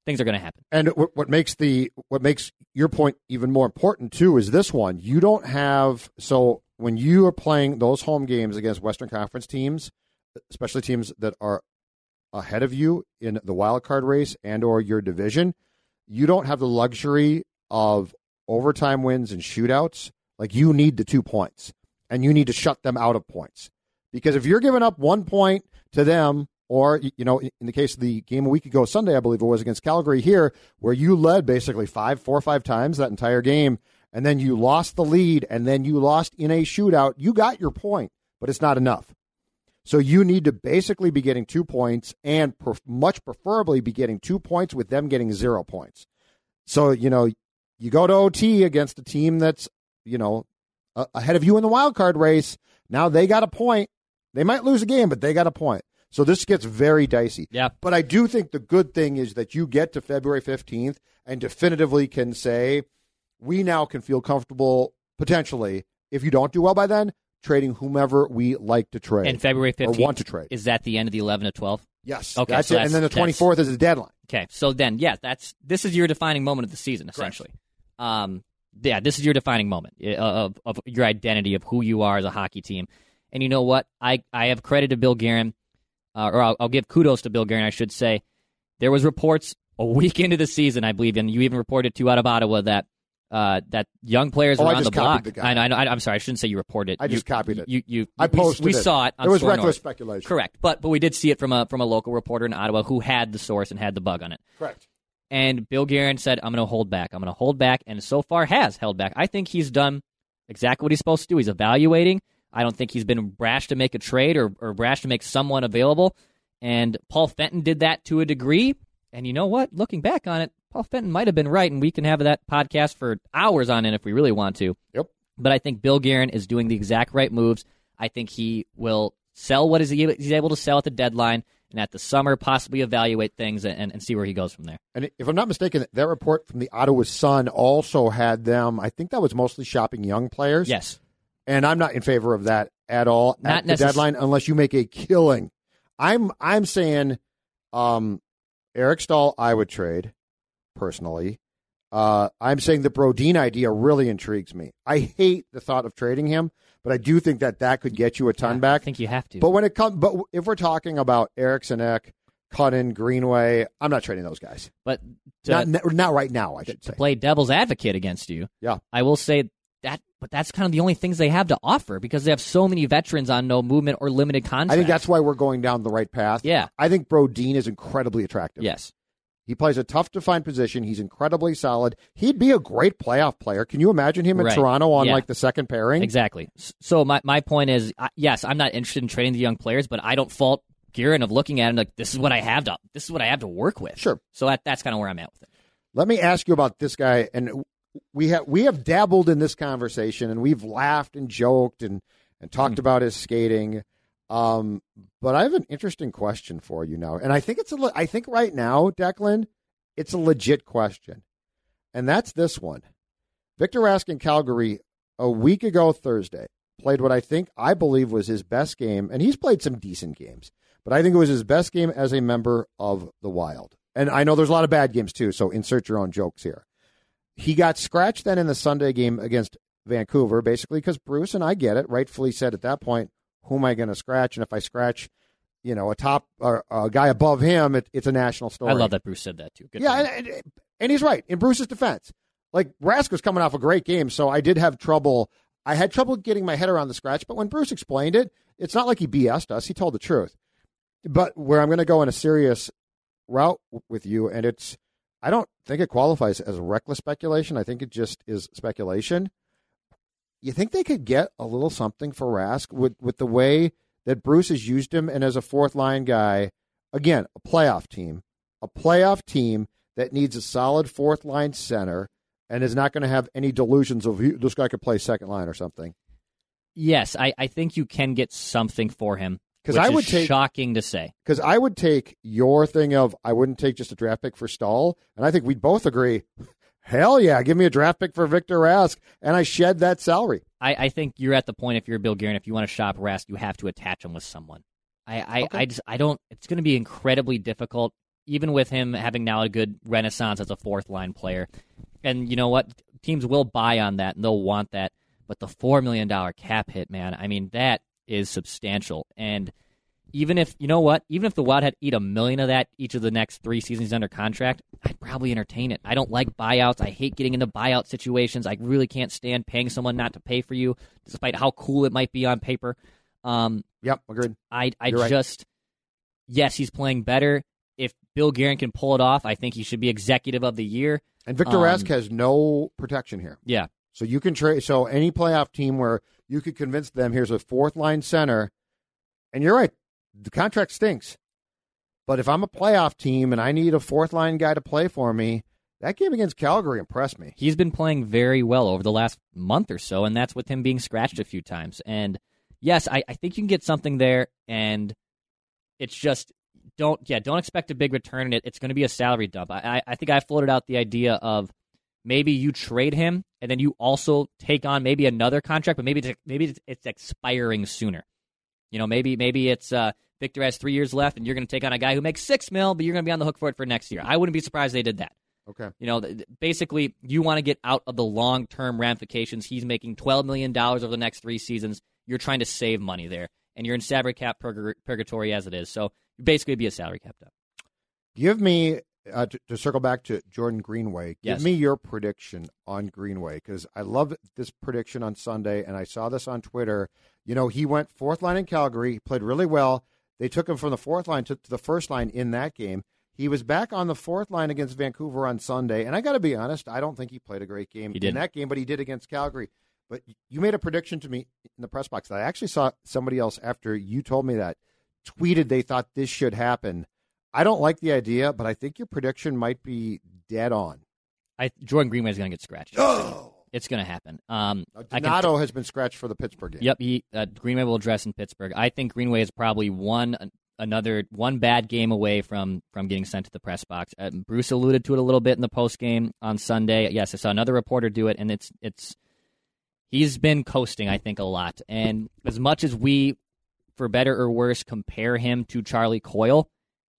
things are going to happen. And what, what makes the what makes your point even more important too is this one. You don't have so when you are playing those home games against Western Conference teams, especially teams that are ahead of you in the wild card race and or your division, you don't have the luxury of overtime wins and shootouts. Like you need the two points, and you need to shut them out of points. Because if you're giving up one point to them, or you know, in the case of the game a week ago Sunday, I believe it was against Calgary here, where you led basically five, four or five times that entire game, and then you lost the lead, and then you lost in a shootout. You got your point, but it's not enough. So you need to basically be getting two points, and pref- much preferably be getting two points with them getting zero points. So you know, you go to OT against a team that's you know a- ahead of you in the wild card race. Now they got a point. They might lose a game, but they got a point. So this gets very dicey. Yeah. But I do think the good thing is that you get to February 15th and definitively can say, we now can feel comfortable potentially, if you don't do well by then, trading whomever we like to trade. And February 15th. Or want to trade. is that the end of the 11 of 12? yes. Okay, That's so it. And then the 24th is the deadline. Okay, so then, yeah, that's this is your defining moment of the season, essentially. Um, yeah, this is your defining moment uh, of of your identity of who you are as a hockey team. And you know what? I I have credit to Bill Guerin, uh, or I'll, I'll give kudos to Bill Guerin. I should say there was reports a week [LAUGHS] into the season, I believe, and you even reported to out of Ottawa that uh, that young players Oh, I on the block. the. I know, I am sorry, I shouldn't say you reported. I just you, copied it. You, you, I we- posted We, it. saw it. On It was Score reckless North. speculation. Correct, but but we did see it from a from a local reporter in Ottawa who had the source and had the bug on it. Correct. And Bill Guerin said, "I'm going to hold back. I'm going to hold back," and so far has held back. I think he's done exactly what he's supposed to do. He's evaluating. I don't think he's been brash to make a trade or, or brash to make someone available. And Paul Fenton did that to a degree. And you know what? Looking back on it, Paul Fenton might have been right, and we can have that podcast for hours on end if we really want to. Yep. But I think Bill Guerin is doing the exact right moves. I think he will sell what is he, he's able to sell at the deadline, and at the summer possibly evaluate things and, and see where he goes from there. And if I'm not mistaken, that report from the Ottawa Sun also had them. I think that was mostly shopping young players. Yes. and I'm not in favor of that at all Not at the deadline unless you make a killing. I'm I'm saying, um, Eric Staal, I would trade personally. Uh, I'm saying the Brodin idea really intrigues me. I hate the thought of trading him, but I do think that that could get you a ton I back. I think you have to. But when it comes, but if we're talking about Eriksson Ek, Cutton, Greenway, I'm not trading those guys. But to, Not not, right now. I should to say. play devil's advocate against you, Yeah. I will say that. But that's kind of the only things they have to offer because they have so many veterans on no movement or limited contracts. I think that's why we're going down the right path. Yeah. I think Brodin is incredibly attractive. yes. He plays a tough to find position. He's incredibly solid. He'd be a great playoff player. Can you imagine him in Right. Toronto on Yeah. like the second pairing? Exactly. So my, my point is, yes, I'm not interested in trading the young players, but I don't fault Guerin of looking at him like this is what I have to this is what I have to work with. Sure. So that, that's kind of where I'm at with it. Let me ask you about this guy. And we have we have dabbled in this conversation, and we've laughed and joked and and talked Hmm. about his skating. Um, but I have an interesting question for you now, and I think it's a le- I think right now, Declan, it's a legit question, and that's this one. Victor Rask in Calgary a week ago Thursday played what I think I believe was his best game, and he's played some decent games, but I think it was his best game as a member of the Wild. And I know there's a lot of bad games too, so insert your own jokes here. He got scratched then in the Sunday game against Vancouver, basically because Bruce and I get it, rightfully said at that point, who am I going to scratch? And if I scratch, you know, a top or a guy above him, it, it's a national story. I love that Bruce said that too. Good Yeah, and, and, and he's right. In Bruce's defense, like Rask was coming off a great game, so I did have trouble. I had trouble getting my head around the scratch, but when Bruce explained it, it's not like he BS'd us. He told the truth. But where I'm going to go in a serious route with you, and it's, I don't think it qualifies as reckless speculation. I think it just is speculation. You think they could get a little something for Rask with, with the way that Bruce has used him and as a fourth line guy? Again, a playoff team, a playoff team that needs a solid fourth line center and is not going to have any delusions of this guy could play second line or something. Yes, I, I think you can get something for him. Because I would is take- shocking to say. Because I would take your thing of I wouldn't take just a draft pick for Staal, and I think we'd both agree. Hell yeah, give me a draft pick for Victor Rask, and I shed that salary. I, I think you're at the point if you're Bill Guerin, if you want to shop Rask, you have to attach him with someone. I I, Okay. I just I don't. It's going to be incredibly difficult, even with him having now a good renaissance as a fourth line player. And you know what? Teams will buy on that and they'll want that. But the four million dollar cap hit, man, I mean that is substantial. And even if you know what, even if the Wild had eat a million of that each of the next three seasons under contract, I'd probably entertain it. I don't like buyouts. I hate getting into buyout situations. I really can't stand paying someone not to pay for you, despite how cool it might be on paper. Um, Yep, agreed. I I You're right. just yes, he's playing better. If Bill Guerin can pull it off, I think he should be executive of the year. And Victor Um, Rask has no protection here. Yeah, So you can trade. So any playoff team where you could convince them, here's a fourth line center, and you're right, the contract stinks. But if I'm a playoff team and I need a fourth line guy to play for me, that game against Calgary impressed me. he's been playing very well over the last month or so, and that's with him being scratched a few times. And yes, I, I think you can get something there, and it's just don't yeah don't expect a big return in it. It's going to be a salary dump. I, I think I floated out the idea of maybe you trade him and then you also take on maybe another contract, but maybe it's, maybe it's expiring sooner. You know, maybe maybe it's uh, Victor has three years left, and you're going to take on a guy who makes six mil, but you're going to be on the hook for it for next year. I wouldn't be surprised they did that. Okay. You know, basically, you want to get out of the long term ramifications. He's making $12 million over the next three seasons. You're trying to save money there, and you're in salary cap purg- purgatory as it is. So you basically be a salary cap up. Give me uh, to, to circle back to Jordan Greenway, give Yes. me your prediction on Greenway because I love this prediction on Sunday, and I saw this on Twitter. You know, he went fourth line in Calgary, he played really well. They took him from the fourth line to, to the first line in that game. He was back on the fourth line against Vancouver on Sunday, and I got to be honest, I don't think he played a great game He in didn't. that game, but he did against Calgary. But you made a prediction to me in the press box that I actually saw somebody else after you told me that tweeted they thought this should happen. I don't like the idea, but I think your prediction might be dead on. I Jordan Greenway is going to get scratched. Oh, It's going to happen. Um, Donato has been scratched for the Pittsburgh game. Yep, he uh, Greenway will address in Pittsburgh. I think Greenway is probably one another one bad game away from from getting sent to the press box. Uh, Bruce alluded to it a little bit in the post game on Sunday. Yes, I saw another reporter do it, and it's it's he's been coasting. I think a lot, and as much as we, for better or worse, compare him to Charlie Coyle,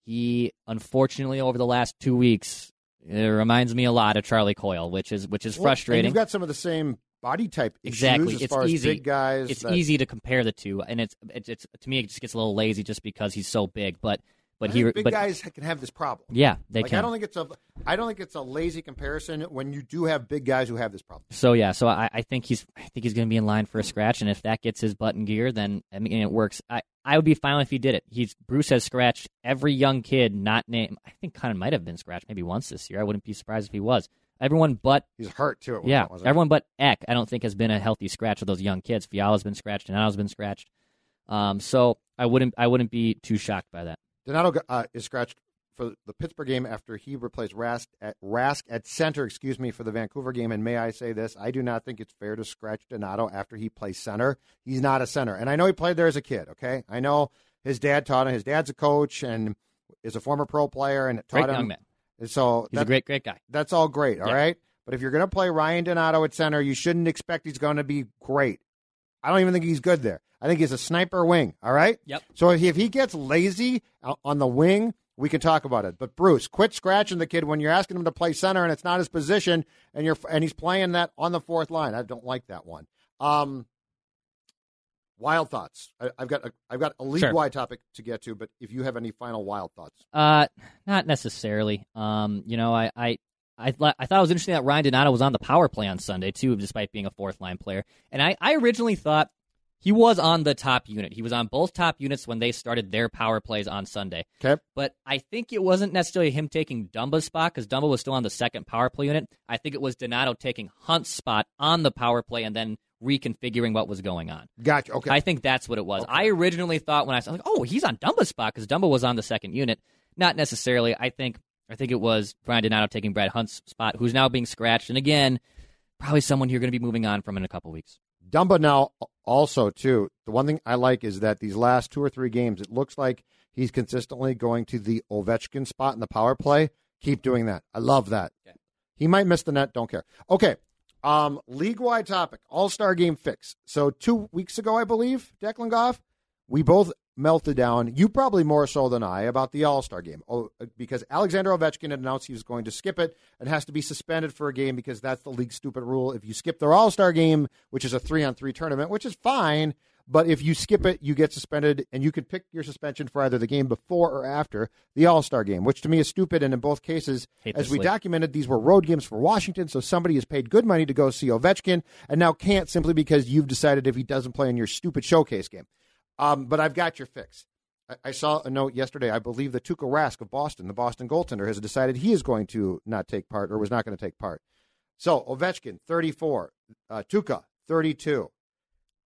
he unfortunately over the last two weeks. It reminds me a lot of Charlie Coyle, which is which is Well, and frustrating. you've got some of the same body type issues Exactly. as It's far easy. as big guys. it's that- easy to compare the two, and it's, it's it's to me it just gets a little lazy just because he's so big. But but he big but guys can have this problem. yeah they like, can. I don't think it's a I don't think it's a lazy comparison when you do have big guys who have this problem. so yeah, so I, I think he's I think he's going to be in line for a scratch, and if that gets his button gear, then I mean it works. I I would be fine if he did it. He's Bruce has scratched every young kid not named. I think of might have been scratched maybe once this year. I wouldn't be surprised if he was. Everyone but He's hurt too. Yeah, point, everyone but Ek, I don't think has been a healthy scratch of those young kids. Fiala's been scratched, Donato's been scratched. Um, so I wouldn't I wouldn't be too shocked by that. Donato uh, is scratched for the Pittsburgh game after he replaced Rask at, Rask at center, excuse me, for the Vancouver game. And may I say this? I do not think it's fair to scratch Donato after he plays center. He's not a center. And I know he played there as a kid, okay? I know his dad taught him. His dad's a coach and is a former pro player and taught Great him. young man. So He's that- a great great guy. that's all great, all right. Yeah. But if you're going to play Ryan Donato at center, you shouldn't expect he's going to be great. I don't even think he's good there. I think he's a sniper wing, all right? Yep. So if he, if he gets lazy on the wing, we can talk about it. But Bruce, quit scratching the kid when you're asking him to play center and it's not his position, and you're and he's playing that on the fourth line. I don't like that one. Um, wild thoughts. I, I've got a, I've got a league wide topic to get to, but if you have any final wild thoughts, Uh, not necessarily. Um, you know, I, I, I, thought- I thought it was interesting that Ryan Donato was on the power play on Sunday too, despite being a fourth line player. And I, I originally thought he was on the top unit. He was on both top units when they started their power plays on Sunday. okay. But I think it wasn't necessarily him taking Dumba's spot because Dumba was still on the second power play unit. I think it was Donato taking Hunt's spot on the power play and then reconfiguring what was going on. Gotcha. Okay. I think that's what it was. I originally thought when I saw like, oh, he's on Dumba's spot because Dumba was on the second unit. Not necessarily. I think I think it was Brian Donato taking Brad Hunt's spot, who's now being scratched, and again, probably someone you're going to be moving on from in a couple weeks. Dumba now also too. The one thing I like is that these last two or three games, it looks like he's consistently going to the Ovechkin spot in the power play. Keep doing that. I love that. Okay. He might miss the net. Don't care. Okay. Um, league wide topic. All star game fix. So two weeks ago, I believe, Declan Goff, we both melted down. You probably more so than I about the All Star game. Oh, because Alexander Ovechkin had announced he was going to skip it and has to be suspended for a game because that's the league's stupid rule. If you skip their All Star game, which is a three on three tournament, which is fine, but if you skip it, you get suspended, and you can pick your suspension for either the game before or after the All Star game, which to me is stupid. And in both cases, Hate as we league. documented, these were road games for Washington, so somebody has paid good money to go see Ovechkin and now can't simply because you've decided if he doesn't play in your stupid showcase game. Um, but I've got your fix. I, I saw a note yesterday. I believe the Tuukka Rask of Boston, the Boston goaltender, has decided he is going to not take part or was not going to take part. So Ovechkin, 34. Uh, Tuukka, 32.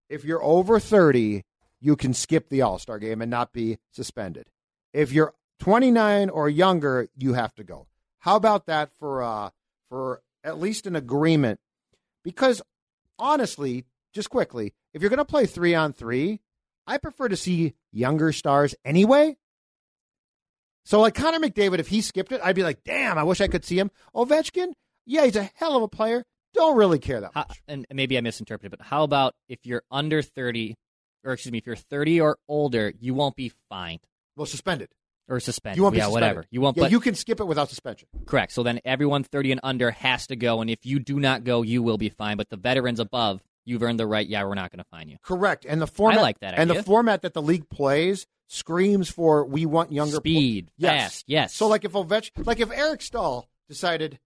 If you're over 30, you can skip the All Star game and not be suspended. If you're 29 or younger, you have to go. How about that for uh, for at least an agreement? Because honestly, just quickly, if you're going to play three on three, I prefer to see younger stars anyway. So, like Connor McDavid, if he skipped it, I'd be like, damn, I wish I could see him. Ovechkin, yeah, he's a hell of a player. Don't really care that How, much. and maybe I misinterpreted, but how about if you're under 30, or excuse me, if you're 30 or older, you won't be fined Well, suspended. or suspended. You won't be yeah, suspended. whatever. You won't. Yeah, but you can skip it without suspension. correct. So then everyone 30 and under has to go, and if you do not go, you will be fined. But the veterans above, you've earned the right. Yeah, we're not going to fine you. Correct. And the format I like that And the format that the league plays, screams for we want younger Speed, Yes. fast, yes. So like if Ovech, like if Eric Staal decided,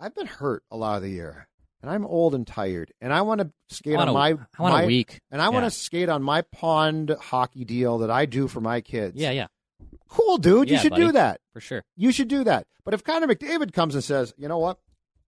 I've been hurt a lot of the year, and I'm old and tired, and I want to skate on a- my I want a my- week. and I want to skate on my pond hockey deal that I do for my kids. yeah, yeah, cool, dude. You should buddy. do that. for sure. You should do that. But if Connor McDavid comes and says, you know what,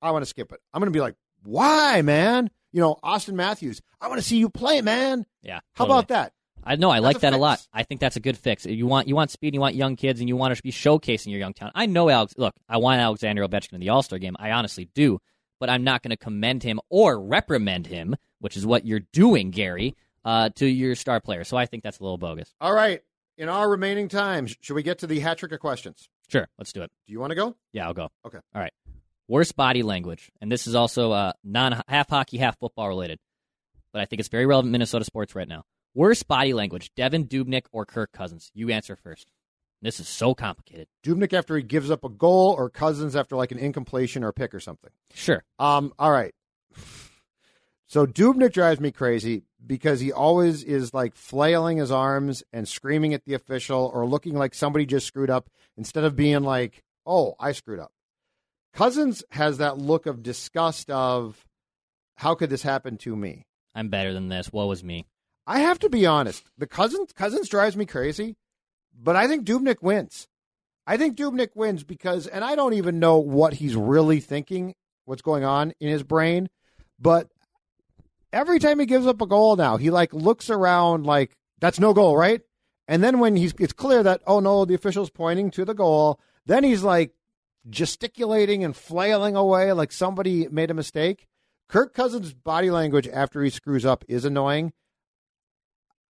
I want to skip it, I'm going to be like, why, man? You know, Auston Matthews, I want to see you play, man. Yeah. How totally. about that? I know. I That's like a that a lot. I think that's a good fix. You want you want speed. You want young kids, and you want to be showcasing your young talent. I know Alex. Look, I want Alexander Ovechkin in the All Star game. I honestly do, but I'm not going to commend him or reprimand him, which is what you're doing, Gary, uh, to your star player. So I think that's a little bogus. All right. In our remaining time, should we get to the hat trick of questions? Sure, let's do it. Do you want to go? Yeah, I'll go. Okay. All right. Worst body language, and this is also uh, non half hockey, half football related, but I think it's very relevant Minnesota sports right now. Worst body language: Devan Dubnyk or Kirk Cousins? You answer first. This is so complicated. Dubnyk after he gives up a goal, or Cousins after like an incompletion or pick or something. Sure. Um. All right. So Dubnyk drives me crazy because he always is like flailing his arms and screaming at the official or looking like somebody just screwed up instead of being like, "Oh, I screwed up." Cousins has that look of disgust of, "How could this happen to me?" I'm better than this. Woe is me. I have to be honest. The Cousins Cousins drives me crazy, but I think Dubnyk wins. I think Dubnyk wins because, and I don't even know what he's really thinking, what's going on in his brain, but every time he gives up a goal now, he like looks around like that's no goal, right? And then when he's it's clear that oh no, the official's pointing to the goal, then he's like gesticulating and flailing away like somebody made a mistake. Kirk Cousins' body language after he screws up is annoying.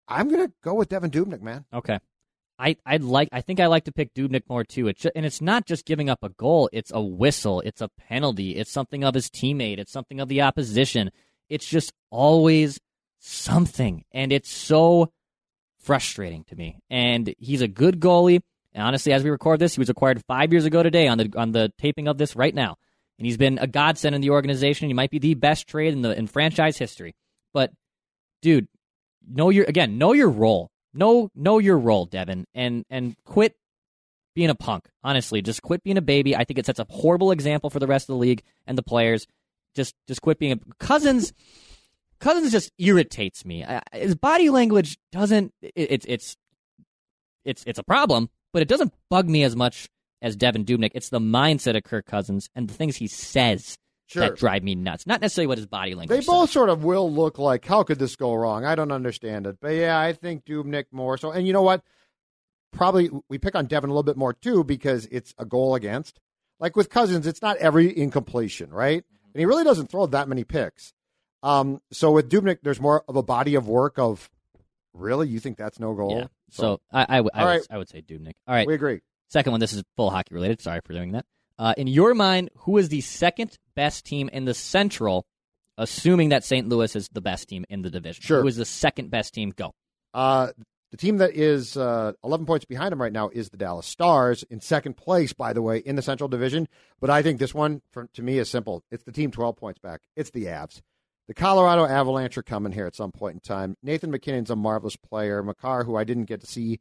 I'm gonna go with Devan Dubnyk, man. Okay. I I'd like I think I like to pick Dubnyk more too. It's ju- and it's not just giving up a goal. It's a whistle. It's a penalty. It's something of his teammate. It's something of the opposition. It's just always something, and it's so frustrating to me. And he's a good goalie. And honestly, as we record this, he was acquired five years ago today on the on the taping of this right now, and he's been a godsend in the organization. He might be the best trade in the in franchise history. But dude, know your again, know your role. Know know your role, Devan, and and quit being a punk. Honestly, just quit being a baby. I think it sets a horrible example for the rest of the league and the players. Just just quit being a Cousins. Cousins just irritates me. His body language doesn't. it- It's it's it's it's a problem, but it doesn't bug me as much as Devan Dubnyk. It's the mindset of Kirk Cousins and the things he says that drive me nuts. Not necessarily what his body language. Is. They both says. sort of will look like, how could this go wrong? I don't understand it. But yeah, I think Dubnyk more so. And you know what? Probably we pick on Devan a little bit more too because it's a goal against. Like with Cousins, it's not every incompletion, right? Mm-hmm. And he really doesn't throw that many picks. Um, so with Dubnyk, there's more of a body of work of, really, you think that's no goal? Yeah. So I I, would- I, All would. I would say Dubnyk. All right. we agree. Second one. This is full hockey related. Sorry for doing that. Uh, in your mind, who is the second best team in the Central? Assuming that St. Louis is the best team in the division. Sure. Who is the second best team? Go. Uh, the team that is uh, 11 points behind them right now is the Dallas Stars in second place, by the way, in the Central Division. But I think this one, for, to me, is simple. It's the team 12 points back. It's the Avs. The Colorado Avalanche are coming here at some point in time. Nathan MacKinnon's a marvelous player. Makar, who I didn't get to see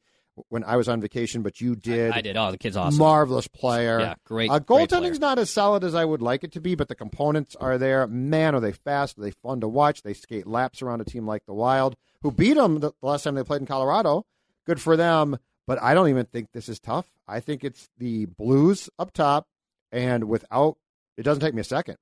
when I was on vacation, but you did. I did. Oh, the kid's awesome. Marvelous player. Yeah, great. Uh, goaltending's not as solid as I would like it to be, but the components are there. Man, are they fast? Are they fun to watch? They skate laps around a team like the Wild, who beat them the the last time they played in Colorado. Good for them, but I don't even think this is tough. I think it's the Blues up top, and without it doesn't take me a second.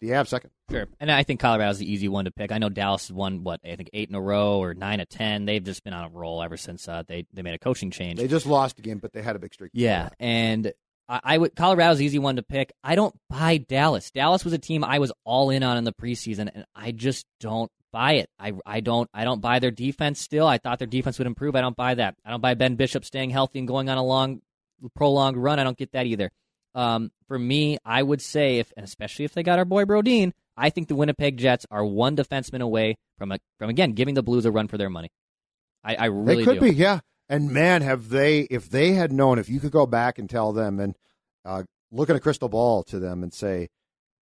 The Avs second. Sure. And I think Colorado's the easy one to pick. I know Dallas has won what I think eight in a row or nine of ten. They've just been on a roll ever since uh, they they made a coaching change. They just lost again, but they had a big streak. Yeah, and I, I would Colorado's the easy one to pick. I don't buy Dallas. Dallas was a team I was all in on in the preseason, and I just don't buy it. I I don't I don't buy their defense. Still, I thought their defense would improve. I don't buy that. I don't buy Ben Bishop staying healthy and going on a long, prolonged run. I don't get that either. Um, for me, I would say if, and especially if they got our boy Brodin, I think the Winnipeg Jets are one defenseman away from a, from again giving the Blues a run for their money. I, I really they could do. be, yeah. And man, have they? If they had known, if you could go back and tell them and uh, look at a crystal ball to them and say,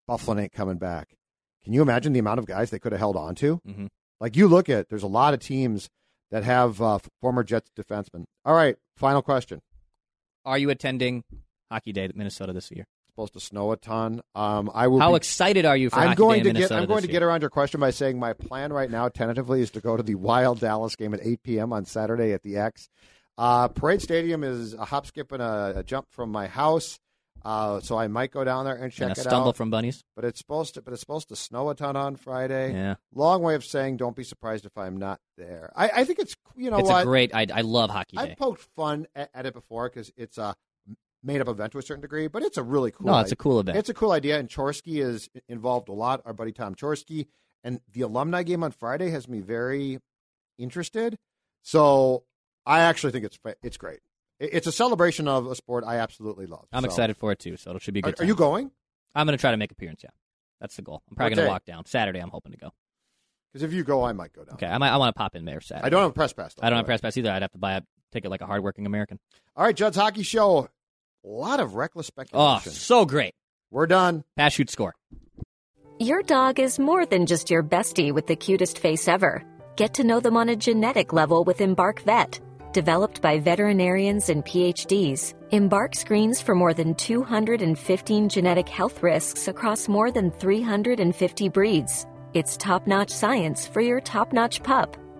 Byfuglien ain't coming back. Can you imagine the amount of guys they could have held on to? Mhm. Like you look at, there's a lot of teams that have uh, former Jets defensemen. All right, final question. Are you attending Hockey Day at Minnesota this year? It's supposed to snow a ton. Um, I will. How be, excited are you for I'm Hockey going Day to get. I'm going to year? get around your question by saying my plan right now, tentatively, is to go to the Wild Dallas game at 8 p.m. on Saturday at the X. Uh, Parade Stadium is a hop, skip, and a, a jump from my house. Uh, so I might go down there and check and a it stumble out. from bunnies. but it's supposed to. But it's supposed to snow a ton on Friday. Yeah, Long way of saying, don't be surprised if I'm not there. I, I think it's you know it's what a great. I, I love Hockey Day. I've poked fun at, at it before because it's a made up event to a certain degree, but it's a really cool. no, it's a cool event. It's a cool idea, and Chorske is involved a lot. Our buddy Tom Chorske, and the alumni game on Friday has me very interested. So I actually think it's it's great. It's a celebration of a sport I absolutely love. I'm So- excited for it too, so it should be a Are, good. are you going? I'm going to try to make appearance. Yeah, that's the goal. I'm probably going to walk down Saturday. I'm hoping to go. Because if you go, I might go down. Okay, I might. I want to pop in there Saturday. I don't have a press pass. Though, I don't have the press pass either. I'd have to buy a ticket like a hardworking American. All right, Judd's hockey show. A lot of reckless oh, speculation. Oh, so great! We're done. Pass, shoot, score. Your dog is more than just your bestie with the cutest face ever. Get to know them on a genetic level with Embark Vet. Developed by veterinarians and PhDs, Embark screens for more than 215 genetic health risks across more than 350 breeds. It's top notch science for your top notch pup.